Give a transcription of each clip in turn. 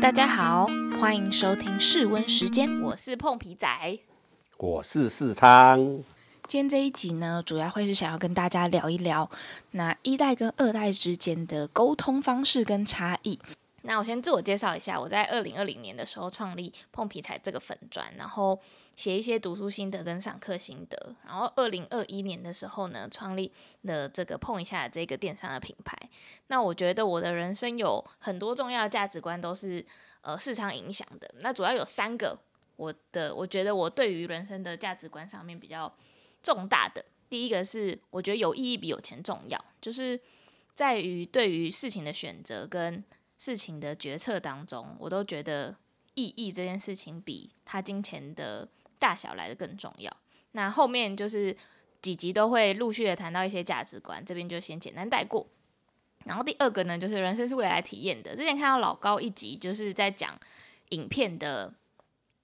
大家好，欢迎收听室温时间，我是碰皮仔。我是世昌，今天这一集呢，主要会是想要跟大家聊一聊那一代跟二代之间的沟通方式跟差异。那我先自我介绍一下，我在二零二零年的时候创立碰皮彩这个粉砖，然后写一些读书心得跟上课心得。然后二零二一年的时候呢，创立了这个碰一下这个电商的品牌。那我觉得我的人生有很多重要的价值观都是呃市场影响的。那主要有三个，我的我觉得我对于人生的价值观上面比较重大的。第一个是我觉得有意义比有钱重要，就是在于对于事情的选择跟事情的决策当中，我都觉得意义这件事情比他金钱的大小来的更重要。那后面就是几集都会陆续的谈到一些价值观，这边就先简单带过。然后第二个呢，就是人生是未来体验的。之前看到老高一集，就是在讲影片的。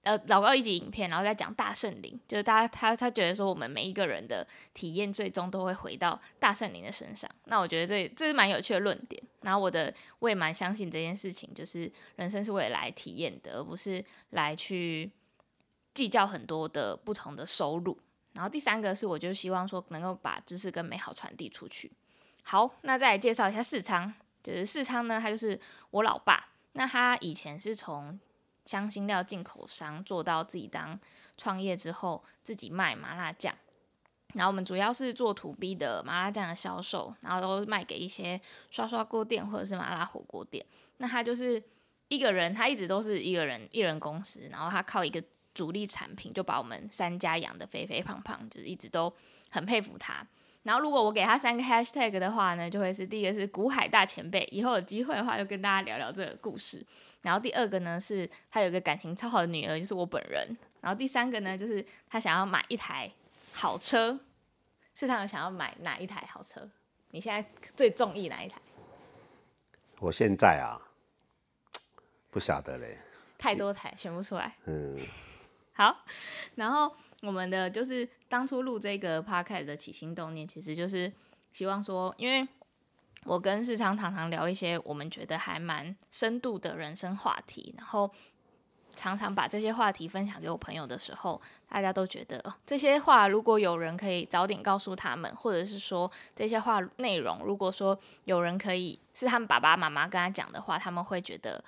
呃，老高一集影片，然后再讲大圣灵，就是大家他他觉得说，我们每一个人的体验最终都会回到大圣灵的身上。那我觉得这这是蛮有趣的论点。然后我的我也蛮相信这件事情，就是人生是为了来体验的，而不是来去计较很多的不同的收入。然后第三个是，我就希望说能够把知识跟美好传递出去。好，那再来介绍一下世昌，就是世昌呢，他就是我老爸。那他以前是从香辛料进口商做到自己当创业之后，自己卖麻辣酱。然后我们主要是做土 B 的麻辣酱的销售，然后都卖给一些刷刷锅店或者是麻辣火锅店。那他就是一个人，他一直都是一个人一人公司，然后他靠一个主力产品就把我们三家养的肥肥胖胖，就是一直都很佩服他。然后，如果我给他三个 hashtag 的话呢，就会是第一个是古海大前辈，以后有机会的话就跟大家聊聊这个故事。然后第二个呢是他有个感情超好的女儿，就是我本人。然后第三个呢就是他想要买一台好车，市场有想要买哪一台好车？你现在最中意哪一台？我现在啊，不晓得嘞，太多台选不出来。嗯，好，然后。我们的就是当初录这个 podcast 的起心动念，其实就是希望说，因为我跟世昌常常聊一些我们觉得还蛮深度的人生话题，然后常常把这些话题分享给我朋友的时候，大家都觉得这些话如果有人可以早点告诉他们，或者是说这些话内容，如果说有人可以是他们爸爸妈妈跟他讲的话，他们会觉得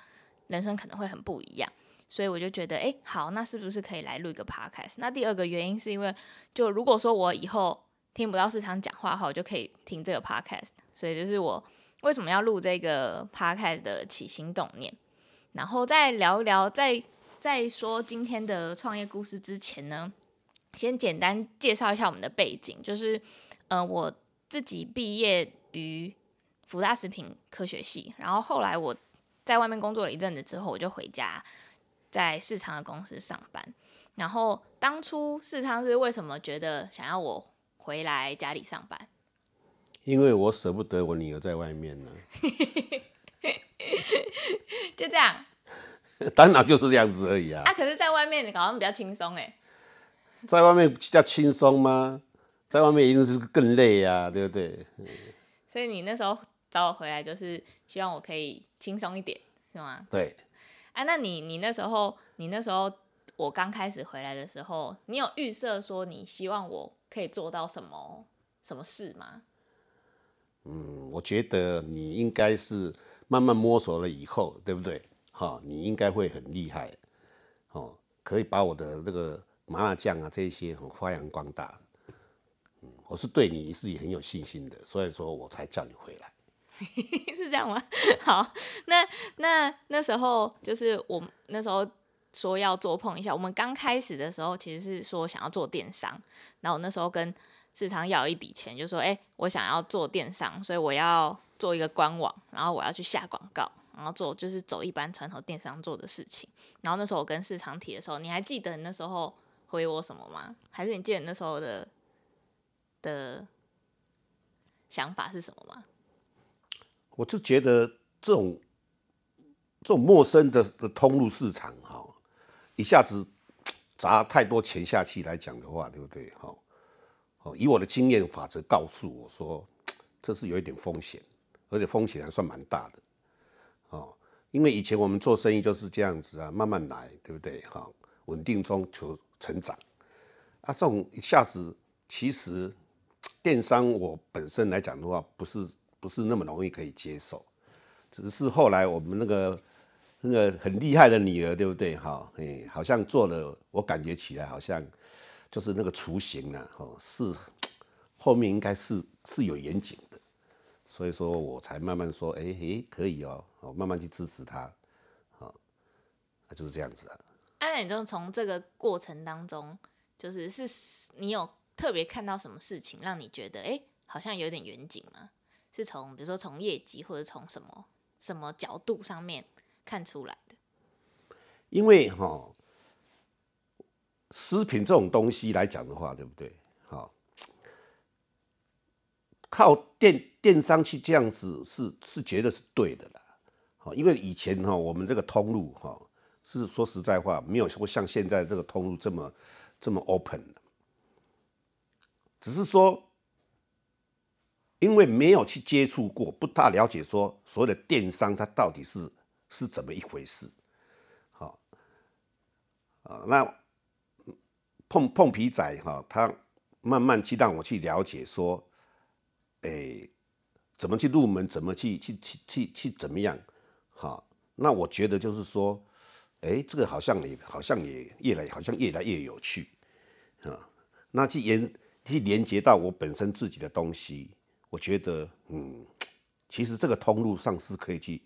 人生可能会很不一样。所以我就觉得，哎，好，那是不是可以来录一个 podcast？那第二个原因是因为，就如果说我以后听不到市场讲话的话，我就可以听这个 podcast。所以就是我为什么要录这个 podcast 的起心动念。然后再聊一聊，在在说今天的创业故事之前呢，先简单介绍一下我们的背景，就是，呃，我自己毕业于福大食品科学系，然后后来我在外面工作了一阵子之后，我就回家。在市场的公司上班，然后当初市场是为什么觉得想要我回来家里上班？因为我舍不得我女儿在外面呢。就这样。当然就是这样子而已啊。啊，可是在外面你搞得比较轻松哎。在外面比较轻松吗？在外面一定是更累呀，对不对？所以你那时候找我回来，就是希望我可以轻松一点，是吗？对。啊，那你你那时候，你那时候我刚开始回来的时候，你有预设说你希望我可以做到什么什么事吗？嗯，我觉得你应该是慢慢摸索了以后，对不对？哈，你应该会很厉害，哦，可以把我的这个麻辣酱啊这些很发扬光大。嗯，我是对你是很有信心的，所以说我才叫你回来。是这样吗？好，那那那时候就是我那时候说要做碰一下。我们刚开始的时候其实是说想要做电商，然后那时候跟市场要一笔钱，就说：“哎，我想要做电商，所以我要做一个官网，然后我要去下广告，然后做就是走一般传统电商做的事情。”然后那时候我跟市场提的时候，你还记得你那时候回我什么吗？还是你记得那时候的的想法是什么吗？我就觉得这种这种陌生的的通路市场，哈，一下子砸太多钱下去来讲的话，对不对？哈，哦，以我的经验法则告诉我说，这是有一点风险，而且风险还算蛮大的，哦。因为以前我们做生意就是这样子啊，慢慢来，对不对？哈，稳定中求成长。啊，这种一下子，其实电商我本身来讲的话，不是不是那么容易可以接受。只是后来我们那个那个很厉害的女儿，对不对？哈，哎，好像做了，我感觉起来好像就是那个雏形啊，哈，是后面应该是是有严谨。所以说我才慢慢说，哎哎，可以哦，哦，慢慢去支持他，好，那就是这样子啊。那你就从这个过程当中，就是是你有特别看到什么事情，让你觉得哎，好像有点远景吗？是从比如说从业绩或者从什么什么角度上面看出来的？因为哈，食品这种东西来讲的话，对不对？好。靠电电商去这样子是是觉得是对的啦，好，因为以前哈我们这个通路哈是说实在话没有说像现在这个通路这么这么 open 的，只是说因为没有去接触过，不大了解说所谓的电商它到底是是怎么一回事，好，啊那碰碰皮仔哈他慢慢去让我去了解说。哎，怎么去入门？怎么去去去去去怎么样？好，那我觉得就是说，哎，这个好像也好像也越来好像越来越有趣啊。那去连去连接到我本身自己的东西，我觉得嗯，其实这个通路上是可以去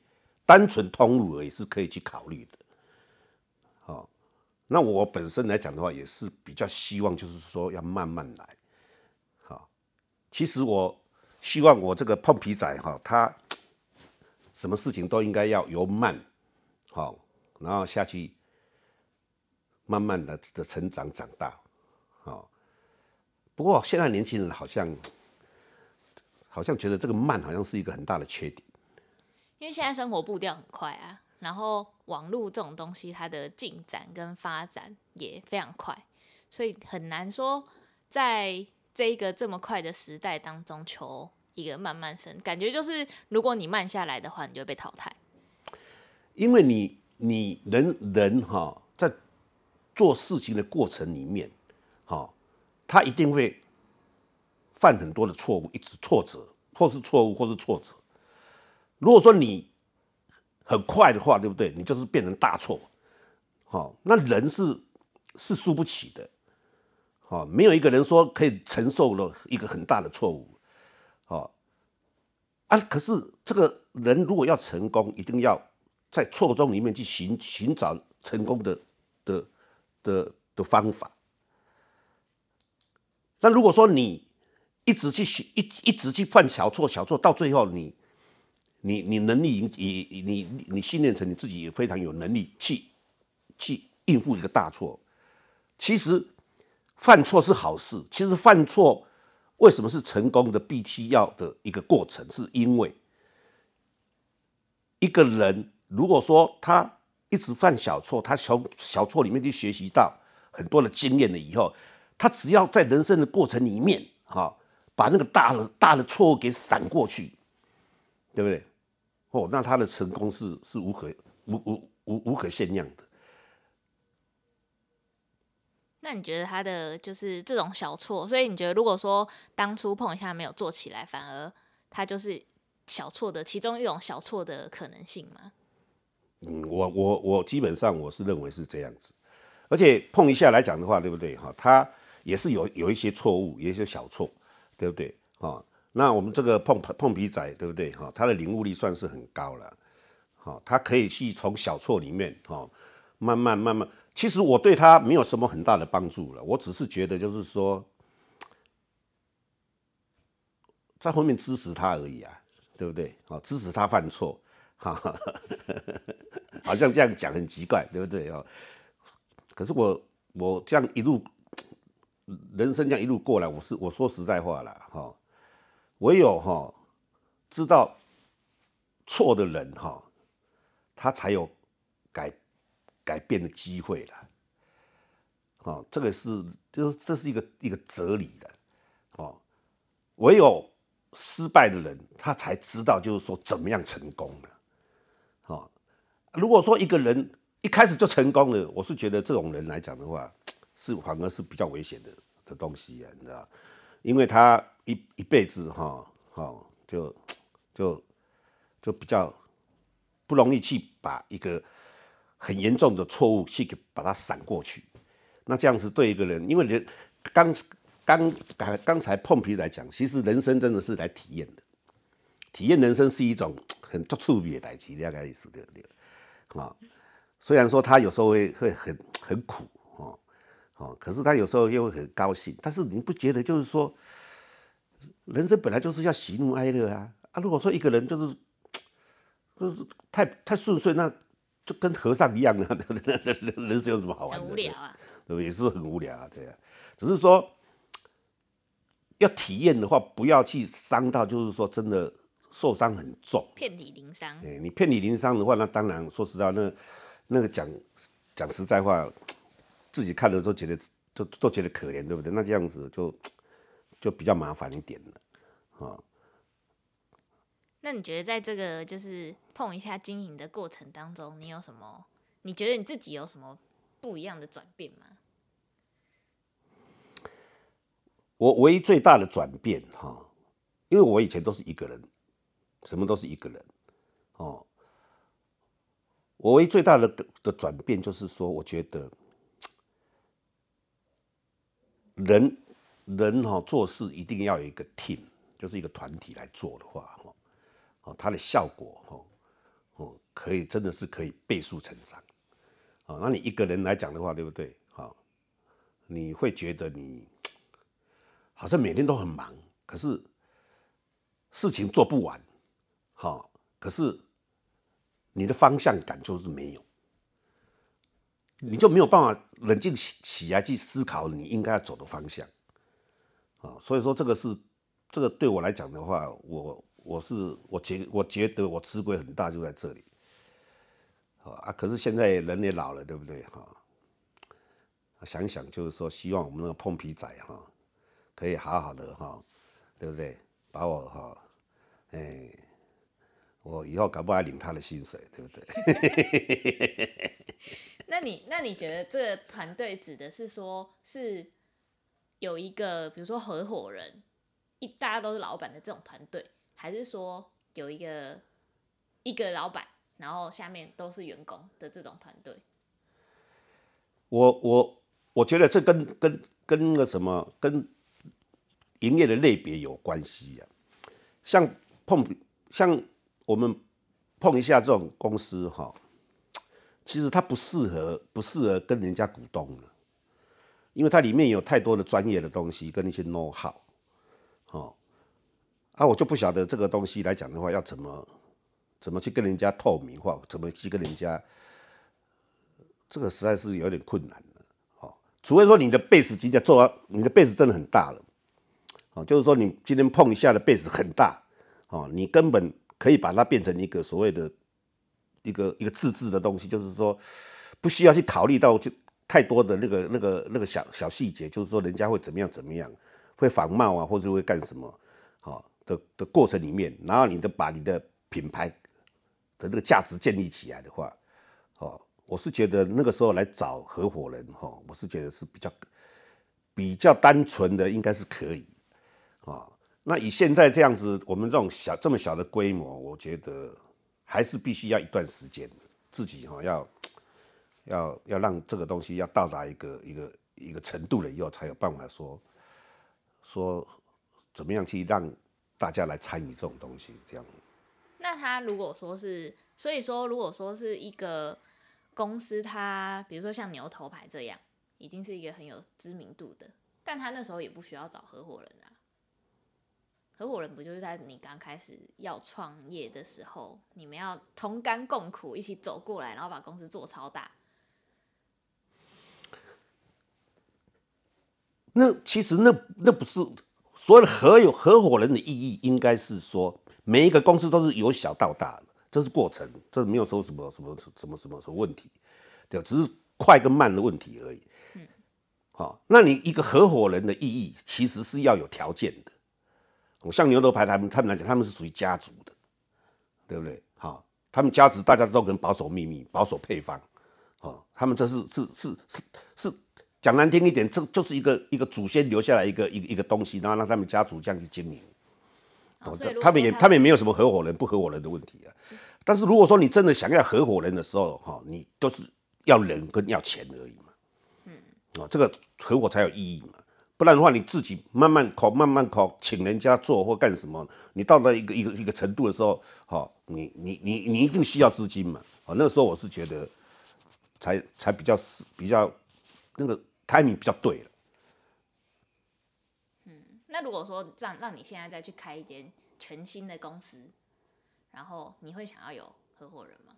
单纯通路而已，是可以去考虑的。好，那我本身来讲的话，也是比较希望就是说要慢慢来。好，其实我。希望我这个碰皮仔哈，他什么事情都应该要由慢，好，然后下去慢慢的的成长长大，好。不过现在年轻人好像好像觉得这个慢好像是一个很大的缺点，因为现在生活步调很快啊，然后网络这种东西它的进展跟发展也非常快，所以很难说在。这一个这么快的时代当中，求一个慢慢升，感觉就是如果你慢下来的话，你就被淘汰。因为你你人人哈，在做事情的过程里面，哈，他一定会犯很多的错误，一直挫折，或是错误，或是挫折。如果说你很快的话，对不对？你就是变成大错，好，那人是是输不起的。哦，没有一个人说可以承受了一个很大的错误，哦，啊，可是这个人如果要成功，一定要在错中里面去寻寻找成功的的的的方法。那如果说你一直去学一一直去犯小错小错，到最后你你你能力你你你你训练成你自己也非常有能力去去应付一个大错，其实。犯错是好事，其实犯错为什么是成功的必须要的一个过程？是因为一个人如果说他一直犯小错，他从小错里面去学习到很多的经验了以后，他只要在人生的过程里面，哈，把那个大的大的错误给闪过去，对不对？哦，那他的成功是是无可无无无无可限量的。那你觉得他的就是这种小错，所以你觉得如果说当初碰一下没有做起来，反而他就是小错的其中一种小错的可能性吗？嗯，我我我基本上我是认为是这样子，而且碰一下来讲的话，对不对？哈，他也是有有一些错误，有一些小错，对不对？哈，那我们这个碰碰皮仔，对不对？哈，他的领悟力算是很高了，好，他可以去从小错里面，哈，慢慢慢慢。其实我对他没有什么很大的帮助了，我只是觉得就是说，在后面支持他而已啊，对不对？哦，支持他犯错，哈，好像这样讲很奇怪，对不对？哦，可是我我这样一路人生这样一路过来，我是我说实在话了，哈，唯有哈知道错的人哈，他才有改。改变的机会了，哦，这个是就是这是一个一个哲理的，哦，唯有失败的人他才知道就是说怎么样成功的，哦，如果说一个人一开始就成功了，我是觉得这种人来讲的话，是反而是比较危险的的东西啊，你知道？因为他一一辈子哈，哈，就就就比较不容易去把一个很严重的错误去给把它闪过去。那这样子对一个人，因为人刚刚刚刚才碰皮来讲，其实人生真的是来体验的，体验人生是一种很特别的代际，大概意思对不对？啊，虽然说他有时候会会很很苦哦，哦，可是他有时候又会很高兴。但是你不觉得就是说，人生本来就是要喜怒哀乐啊啊！如果说一个人就是就是太太顺遂，那就跟和尚一样啊，人生有什么好玩的？很无聊啊。对不对？也是很无聊啊，对啊。只是说要体验的话，不要去伤到，就是说真的受伤很重，遍体鳞伤。哎，你遍体鳞伤的话，那当然说实在，那那个讲讲实在话，自己看了都觉得都都觉得可怜，对不对？那这样子就就比较麻烦一点了，啊。那你觉得在这个就是碰一下经营的过程当中，你有什么？你觉得你自己有什么？不一样的转变吗？我唯一最大的转变哈，因为我以前都是一个人，什么都是一个人哦。我唯一最大的的转变就是说，我觉得人人哈做事一定要有一个 team，就是一个团体来做的话哈，哦，它的效果哈，哦，可以真的是可以倍数成长。啊，那你一个人来讲的话，对不对？好，你会觉得你好像每天都很忙，可是事情做不完，好，可是你的方向感就是没有，你就没有办法冷静起起来去思考你应该要走的方向，啊，所以说这个是这个对我来讲的话，我我是我觉我觉得我吃亏很大，就在这里。啊，可是现在人也老了，对不对？哈，想想就是说，希望我们那个碰皮仔哈，可以好好的哈，对不对？把我哈，哎，我以后搞不好领他的薪水，对不对？那你那你觉得这个团队指的是说，是有一个比如说合伙人，一大家都是老板的这种团队，还是说有一个一个老板？然后下面都是员工的这种团队，我我我觉得这跟跟跟那个什么跟营业的类别有关系呀。像碰像我们碰一下这种公司哈，其实它不适合不适合跟人家股东的，因为它里面有太多的专业的东西跟那些 know how，哦，啊，我就不晓得这个东西来讲的话要怎么。怎么去跟人家透明化？怎么去跟人家？这个实在是有点困难的，哦。除非说你的 base 今天做，你的 base 真的很大了，哦，就是说你今天碰一下的 base 很大，哦，你根本可以把它变成一个所谓的一个一个自制的东西，就是说不需要去考虑到就太多的那个那个那个小小细节，就是说人家会怎么样怎么样，会仿冒啊，或者会干什么，好，的的过程里面，然后你的把你的品牌。的那个价值建立起来的话，哦，我是觉得那个时候来找合伙人，哈，我是觉得是比较比较单纯的，应该是可以，啊，那以现在这样子，我们这种小这么小的规模，我觉得还是必须要一段时间，自己哈要要要让这个东西要到达一个一个一个程度了以后，才有办法说说怎么样去让大家来参与这种东西，这样。那他如果说是，所以说如果说是一个公司，他比如说像牛头牌这样，已经是一个很有知名度的，但他那时候也不需要找合伙人啊。合伙人不就是在你刚开始要创业的时候，你们要同甘共苦，一起走过来，然后把公司做超大。那其实那那不是所有的合有合伙人的意义，应该是说。每一个公司都是由小到大的，这是过程，这没有说什么什么什么什么什么问题，对只是快跟慢的问题而已。嗯，好，那你一个合伙人的意义其实是要有条件的。像牛头牌他们他们来讲，他们是属于家族的，对不对？好，他们家族大家都很保守秘密，保守配方，哦，他们这是是是是是讲难听一点，这就是一个一个祖先留下来一个一个一个东西，然后让他们家族这样去经营。哦，所以如果他们也他们也没有什么合伙人不合伙人的问题啊。但是如果说你真的想要合伙人的时候，哈，你都是要人跟要钱而已嘛。嗯，哦，这个合伙才有意义嘛。不然的话，你自己慢慢考，慢慢考，请人家做或干什么，你到了一个一个一个程度的时候，好，你你你你一定需要资金嘛。哦，那个时候我是觉得才才比较是比较那个 timing 比较对了。那如果说让让你现在再去开一间全新的公司，然后你会想要有合伙人吗？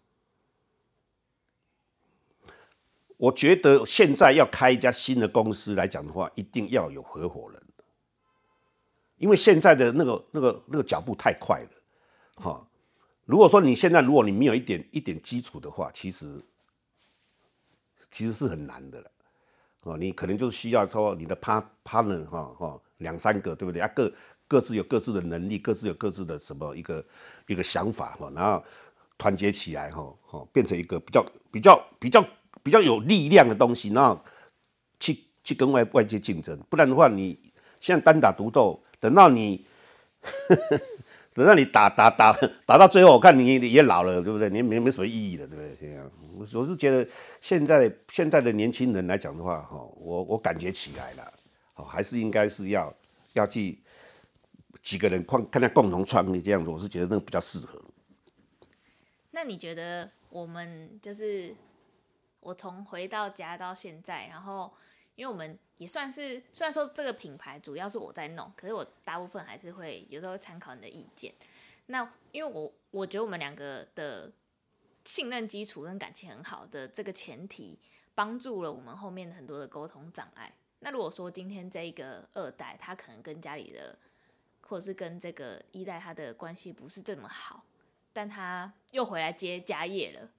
我觉得现在要开一家新的公司来讲的话，一定要有合伙人，因为现在的那个那个那个脚步太快了，哈。如果说你现在如果你没有一点一点基础的话，其实其实是很难的了，哦，你可能就需要说你的 part partner 哈哈两三个对不对啊？各各自有各自的能力，各自有各自的什么一个一个想法哈，然后团结起来哈哈，变成一个比较比较比较比较比较有力量的东西，然后去去跟外外界竞争。不然的话，你现在单打独斗，等到你 等到你打打打打到最后，我看你也老了，对不对？你没没什么意义了，对不对？这样，我我是觉得现在现在的年轻人来讲的话，哈，我我感觉起来了，好，还是应该是要要去几个人看看他共同创立这样子，我是觉得那个比较适合。那你觉得我们就是我从回到家到现在，然后因为我们也算是虽然说这个品牌主要是我在弄，可是我大部分还是会有时候参考你的意见。那因为我我觉得我们两个的信任基础跟感情很好的这个前提，帮助了我们后面很多的沟通障碍。那如果说今天这一个二代，他可能跟家里的或者是跟这个一代他的关系不是这么好，但他又回来接家业了，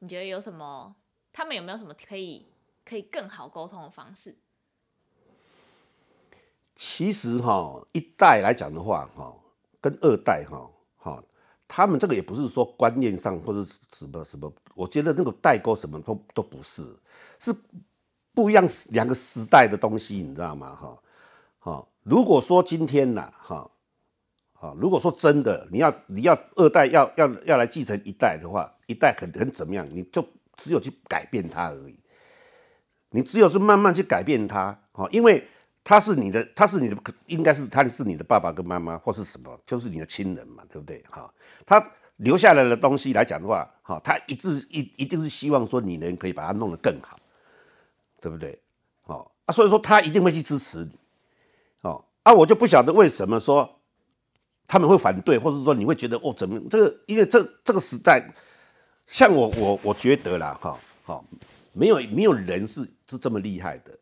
你觉得有什么？他们有没有什么可以可以更好沟通的方式？其实哈，一代来讲的话，哈，跟二代哈，哈，他们这个也不是说观念上或者什么什么，我觉得那个代沟什么都都不是，是不一样两个时代的东西，你知道吗？哈，哈，如果说今天呐，哈，啊，如果说真的你要你要二代要要要来继承一代的话，一代很很怎么样，你就只有去改变它而已，你只有是慢慢去改变它，哈，因为。他是你的，他是你的，应该是他是你的爸爸跟妈妈，或是什么，就是你的亲人嘛，对不对？哈，他留下来的东西来讲的话，哈，他一直一一定是希望说你能可以把它弄得更好，对不对？好啊，所以说他一定会去支持你，哦啊，我就不晓得为什么说他们会反对，或者说你会觉得哦，怎么这个？因为这这个时代，像我我我觉得啦，哈，好，没有没有人是是这么厉害的。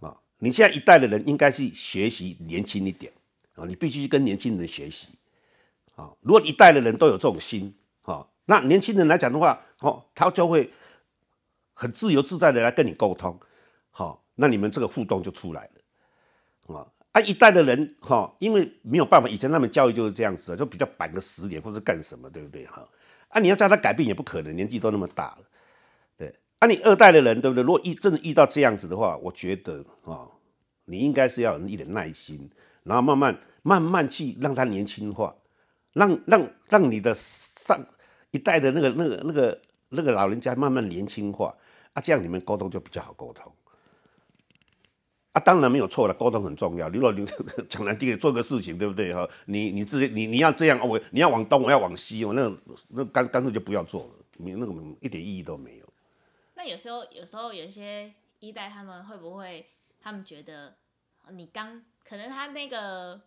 啊你现在一代的人应该去学习年轻一点啊，你必须跟年轻人学习啊。如果一代的人都有这种心啊，那年轻人来讲的话，哦，他就会很自由自在的来跟你沟通，好，那你们这个互动就出来了啊。啊，一代的人哈，因为没有办法，以前他们教育就是这样子的，就比较板个十年或者干什么，对不对哈？啊，你要叫他改变也不可能，年纪都那么大了。对啊，你二代的人对不对？如果遇真的遇到这样子的话，我觉得啊，你应该是要有一点耐心，然后慢慢慢慢去让他年轻化，让让让你的上一代的那个那个那个那个老人家慢慢年轻化啊，这样你们沟通就比较好沟通。啊，当然没有错了，沟通很重要。如果你 讲难听，做个事情对不对哈？你你自己你你要这样，我你要往东，我要往西，我那那干干脆就不要做了，没那个一点意义都没有。那有时候，有时候有些一代他们会不会，他们觉得你刚可能他那个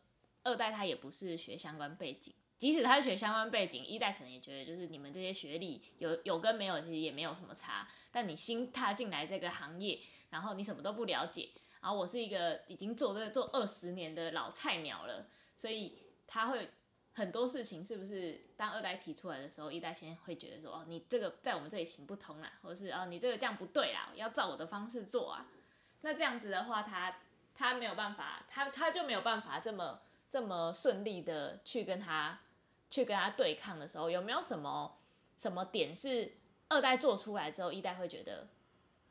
二代他也不是学相关背景，即使他是学相关背景，一代可能也觉得就是你们这些学历有有跟没有其实也没有什么差。但你新踏进来这个行业，然后你什么都不了解，然后我是一个已经做这个做二十年的老菜鸟了，所以他会。很多事情是不是当二代提出来的时候，一代先会觉得说哦，你这个在我们这里行不通啦，或者是哦，你这个这样不对啦，要照我的方式做啊。那这样子的话，他他没有办法，他他就没有办法这么这么顺利的去跟他去跟他对抗的时候，有没有什么什么点是二代做出来之后，一代会觉得，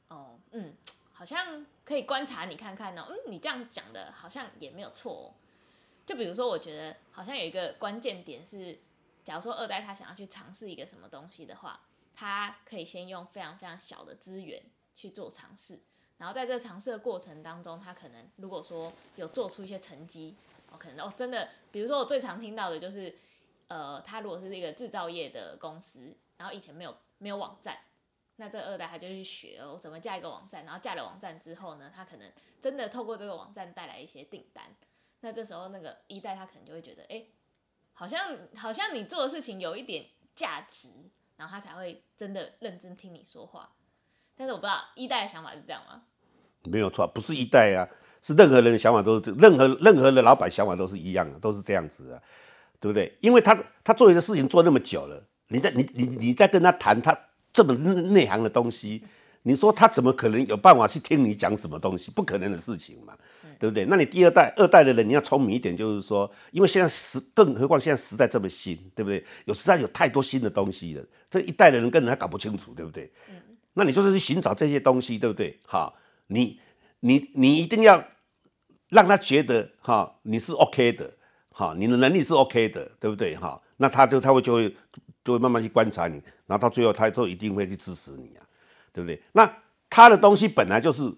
哦，嗯，好像可以观察你看看呢，嗯，你这样讲的好像也没有错哦。就比如说，我觉得好像有一个关键点是，假如说二代他想要去尝试一个什么东西的话，他可以先用非常非常小的资源去做尝试，然后在这尝试的过程当中，他可能如果说有做出一些成绩，哦，可能哦真的，比如说我最常听到的就是，呃，他如果是一个制造业的公司，然后以前没有没有网站，那这二代他就去学哦怎么架一个网站，然后架了网站之后呢，他可能真的透过这个网站带来一些订单。那这时候，那个一代他可能就会觉得，哎，好像好像你做的事情有一点价值，然后他才会真的认真听你说话。但是我不知道一代的想法是这样吗？没有错，不是一代啊，是任何人的想法都是，任何任何的老板想法都是一样的，都是这样子啊，对不对？因为他他做一个事情做那么久了，你在你你你在跟他谈他这么内行的东西，你说他怎么可能有办法去听你讲什么东西？不可能的事情嘛。对不对？那你第二代、二代的人，你要聪明一点，就是说，因为现在时，更何况现在时代这么新，对不对？有时代有太多新的东西了，这一代的人根本还搞不清楚，对不对？嗯。那你就是去寻找这些东西，对不对？好，你、你、你一定要让他觉得哈，你是 OK 的，哈，你的能力是 OK 的，对不对？哈，那他就他会就会就会慢慢去观察你，然后到最后他都一定会去支持你啊，对不对？那他的东西本来就是。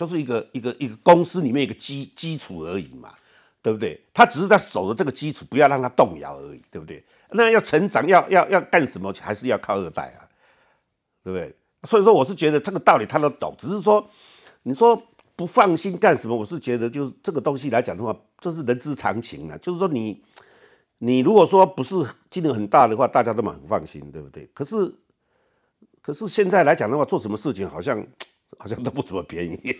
就是一个一个一个公司里面一个基基础而已嘛，对不对？他只是在守着这个基础，不要让它动摇而已，对不对？那要成长，要要要干什么，还是要靠二代啊，对不对？所以说，我是觉得这个道理他都懂，只是说，你说不放心干什么？我是觉得，就是这个东西来讲的话，这是人之常情啊。就是说，你你如果说不是金额很大的话，大家都蛮放心，对不对？可是可是现在来讲的话，做什么事情好像。好像都不怎么便宜。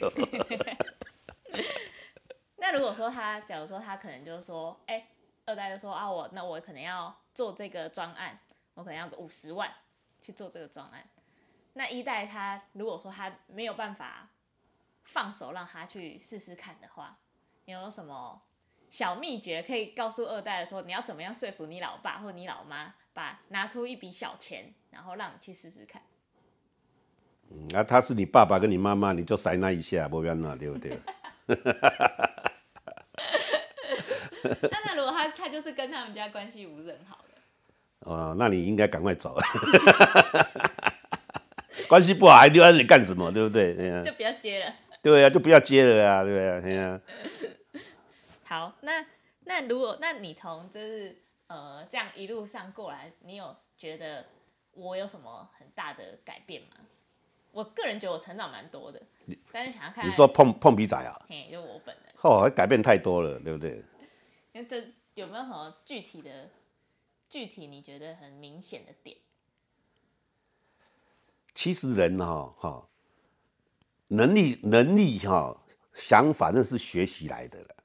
那如果说他，假如说他可能就是说，哎，二代就说啊，我那我可能要做这个专案，我可能要五十万去做这个专案。那一代他如果说他没有办法放手让他去试试看的话，你有什么小秘诀可以告诉二代的说，你要怎么样说服你老爸或你老妈，把拿出一笔小钱，然后让你去试试看？啊，他是你爸爸跟你妈妈，你就塞那一下，不要那，对不对？那那如果他他就是跟他们家关系不是很好的，哦，那你应该赶快走，关系不好还留在那里干什么？对不对？就不要接了。对呀，就不要接了啊，对不对？对呀。好，那那如果那你从就是呃这样一路上过来，你有觉得我有什么很大的改变吗？我个人觉得我成长蛮多的，但是想要看你说碰碰皮仔啊，嘿，就我本人，哦，改变太多了，对不对？那这有没有什么具体的、具体你觉得很明显的点？其实人哈哈，能力能力哈，想法那是学习来的了。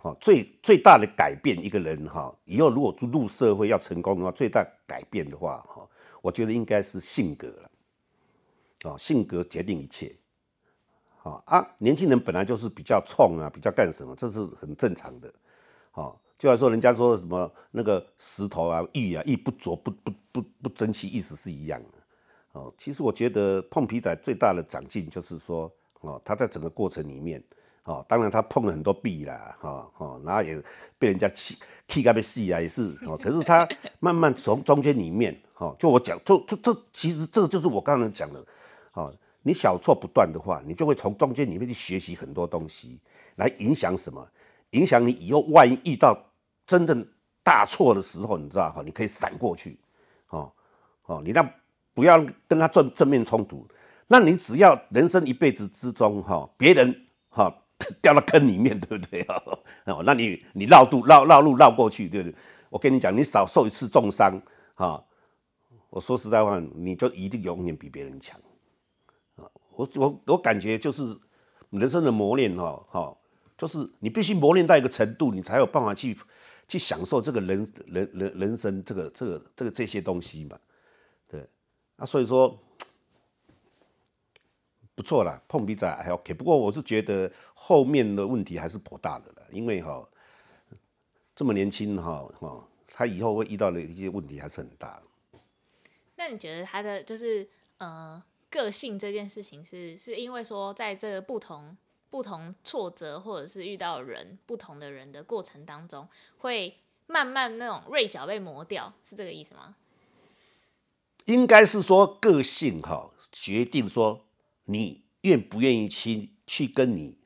哈，最最大的改变一个人哈，以后如果入社会要成功的话，最大改变的话哈，我觉得应该是性格了。啊，性格决定一切。好啊，年轻人本来就是比较冲啊，比较干什么，这是很正常的。好，就像说人家说什么那个石头啊、玉啊，玉不琢不不不不争气，意思是一样的。哦，其实我觉得碰皮仔最大的长进就是说，哦，他在整个过程里面，哦，当然他碰了很多壁啦，哈哈，然后也被人家气气干被戏啊，也是哦，可是他 慢慢从中间里面，哈，就我讲，就就这其实这就是我刚才讲的。哦，你小错不断的话，你就会从中间里面去学习很多东西，来影响什么？影响你以后万一遇到真正大错的时候，你知道哈，你可以闪过去。哦哦，你让不要跟他正正面冲突。那你只要人生一辈子之中哈，别人哈 掉到坑里面，对不对？哦，那你你绕路绕绕路绕过去，对不对？我跟你讲，你少受一次重伤哈，我说实在话，你就一定永远比别人强。我我我感觉就是人生的磨练哈，哈，就是你必须磨练到一个程度，你才有办法去去享受这个人人人人生这个这个这个这些东西嘛，对，啊，所以说不错啦，碰鼻子还 OK，不过我是觉得后面的问题还是颇大的了，因为哈这么年轻哈哈，他以后会遇到的一些问题还是很大。那你觉得他的就是呃个性这件事情是是因为说在这个不同不同挫折或者是遇到人不同的人的过程当中，会慢慢那种锐角被磨掉，是这个意思吗？应该是说个性哈，决定说你愿不愿意去去跟你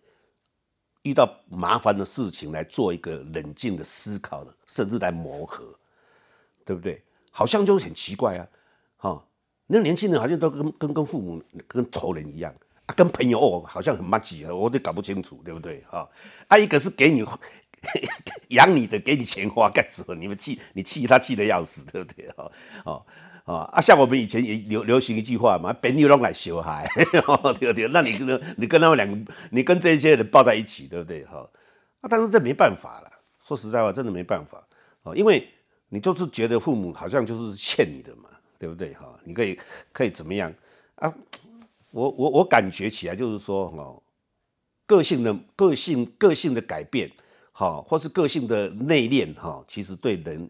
遇到麻烦的事情来做一个冷静的思考的，甚至来磨合，对不对？好像就很奇怪啊，哈，那年轻人好像都跟跟跟父母跟仇人一样啊，跟朋友哦好像很默契啊，我都搞不清楚，对不对？哈，啊，一个是给你 养你的，给你钱花干什么？你们气你气他气的要死，对不对？哈，哦。啊啊！像我们以前也流流行一句话嘛，“朋友拢来小孩 ”，对不对？那你跟你跟他们两个，你跟这些人抱在一起，对不对？哈啊！但是这没办法了，说实在话，真的没办法啊，因为你就是觉得父母好像就是欠你的嘛，对不对？哈，你可以可以怎么样啊？我我我感觉起来就是说，哈，个性的个性个性的改变，哈，或是个性的内敛，哈，其实对人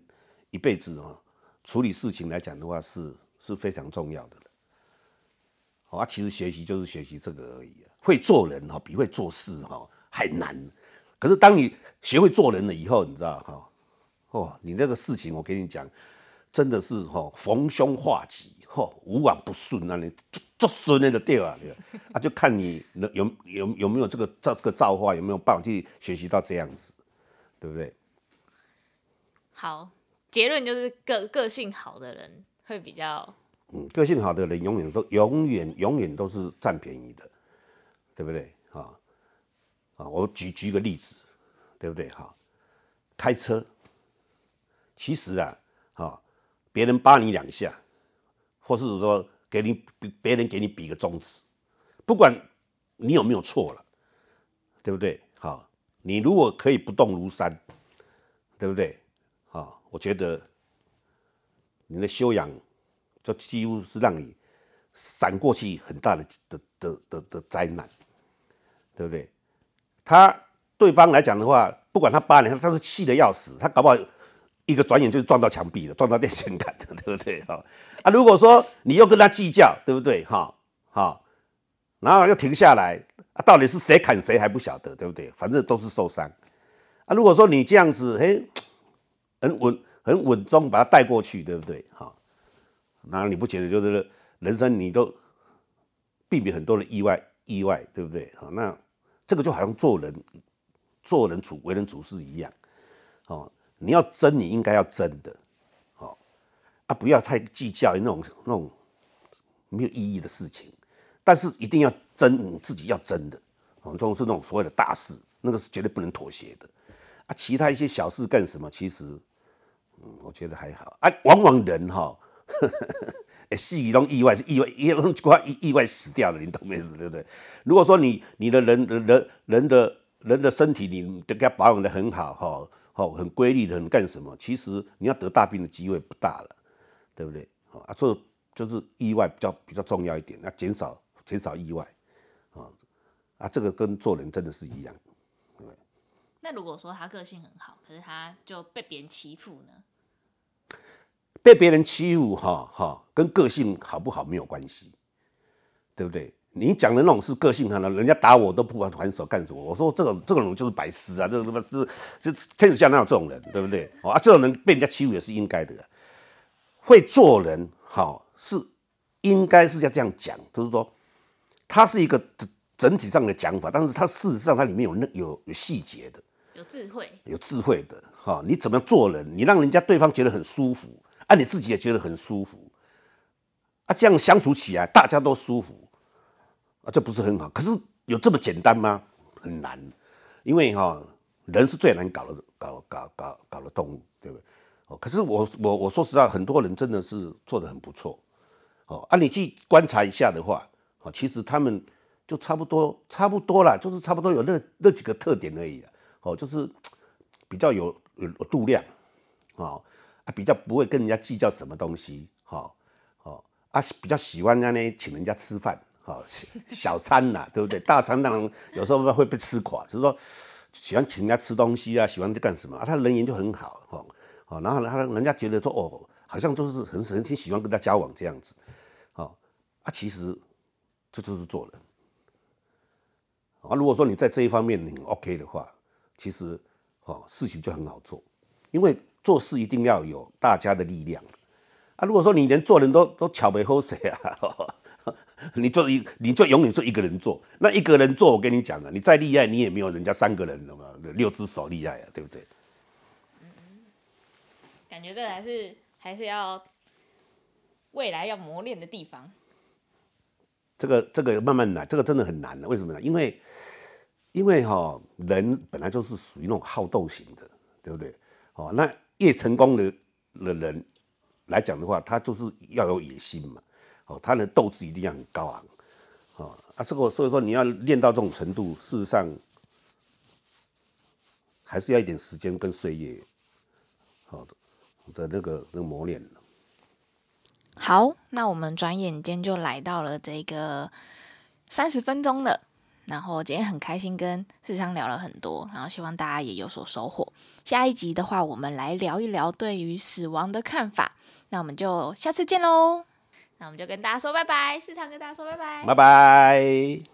一辈子啊。处理事情来讲的话，是是非常重要的。好啊，其实学习就是学习这个而已啊。会做人哈，比会做事哈还难。可是当你学会做人了以后，你知道哈，哦，你那个事情我跟你讲，真的是哈逢凶化吉，哈无往不顺啊，你做顺那个掉啊，啊就看你能有有有没有这个这个造化，有没有办法去学习到这样子，对不对？好。结论就是个个性好的人会比较，嗯，个性好的人永远都永远永远都是占便宜的，对不对？啊啊，我举举个例子，对不对？哈，开车，其实啊，哈，别人扒你两下，或是说给你别人给你比个中指，不管你有没有错了，对不对？好，你如果可以不动如山，对不对？啊，我觉得你的修养，就几乎是让你闪过去很大的的的的的灾难，对不对？他对方来讲的话，不管他八年，他是气得要死，他搞不好一个转眼就撞到墙壁了，撞到电线杆的，对不对？哈啊，如果说你又跟他计较，对不对？哈好，然后又停下来啊，到底是谁砍谁还不晓得，对不对？反正都是受伤啊。如果说你这样子，嘿。很稳，很稳重，把它带过去，对不对？哈，然你不觉得就是人生你都避免很多的意外，意外，对不对？好，那这个就好像做人，做人处为人处事一样，哦，你要真，你应该要真的，好啊，不要太计较那种那种没有意义的事情，但是一定要真，你自己要真的，哦，这种是那种所谓的大事，那个是绝对不能妥协的啊，其他一些小事干什么？其实。嗯，我觉得还好啊。往往人哈，死于种意外，是意外，一种意意外死掉了，你懂没意思，对不对？如果说你你的人人人的人的身体，你都给他保养的很好哈，好很规律的，很干什么？其实你要得大病的机会不大了，对不对？啊，这就是意外比较比较重要一点，要减少减少意外啊啊，这个跟做人真的是一样。那如果说他个性很好，可是他就被别人欺负呢？被别人欺负，哈哈，跟个性好不好没有关系，对不对？你讲的那种是个性很好，人家打我都不还还手干什么？我说这种这种人就是白痴啊，这个什么是天底下哪有这种人，对不对？啊，这种人被人家欺负也是应该的。会做人，好是应该是要这样讲，就是说他是一个整整体上的讲法，但是他事实上他里面有那有有细节的，有智慧，有智慧的哈。你怎么做人？你让人家对方觉得很舒服。啊，你自己也觉得很舒服，啊，这样相处起来大家都舒服，啊，这不是很好？可是有这么简单吗？很难，因为哈，人是最难搞的，搞搞搞搞的动物，对不对？哦，可是我我我说实话，很多人真的是做的很不错，哦，啊，你去观察一下的话，哦，其实他们就差不多差不多啦，就是差不多有那那几个特点而已啦哦，就是比较有有度量，啊。啊，比较不会跟人家计较什么东西，哦，哦，啊，比较喜欢那呢，请人家吃饭，哦，小餐呐，对不对？大餐当然有时候会被吃垮，就是说喜欢请人家吃东西啊，喜欢去干什么啊？他人缘就很好，哦，哦，然后，他人家觉得说，哦，好像就是很很挺喜欢跟他交往这样子，哦啊，其实这就是做人啊。如果说你在这一方面你 OK 的话，其实哦事情就很好做，因为做事一定要有大家的力量啊。如果说你连做人都 都巧没好谁啊，你就一你就永远做一个人做，那一个人做，我跟你讲啊，你再厉害，你也没有人家三个人的嘛，六只手厉害啊，对不对？感觉这还是还是要未来要磨练的地方。这个这个慢慢来，这个真的很难的。为什么呢？因为因为哈人本来就是属于那种好斗型的，对不对？哦，那越成功的的人来讲的话，他就是要有野心嘛。哦，他的斗志一定要很高昂。哦啊，这个所以说你要练到这种程度，事实上还是要一点时间跟岁月。好的。的那个那个磨练好，那我们转眼间就来到了这个三十分钟了。然后今天很开心跟世昌聊了很多，然后希望大家也有所收获。下一集的话，我们来聊一聊对于死亡的看法。那我们就下次见喽。那我们就跟大家说拜拜，世昌跟大家说拜拜，拜拜。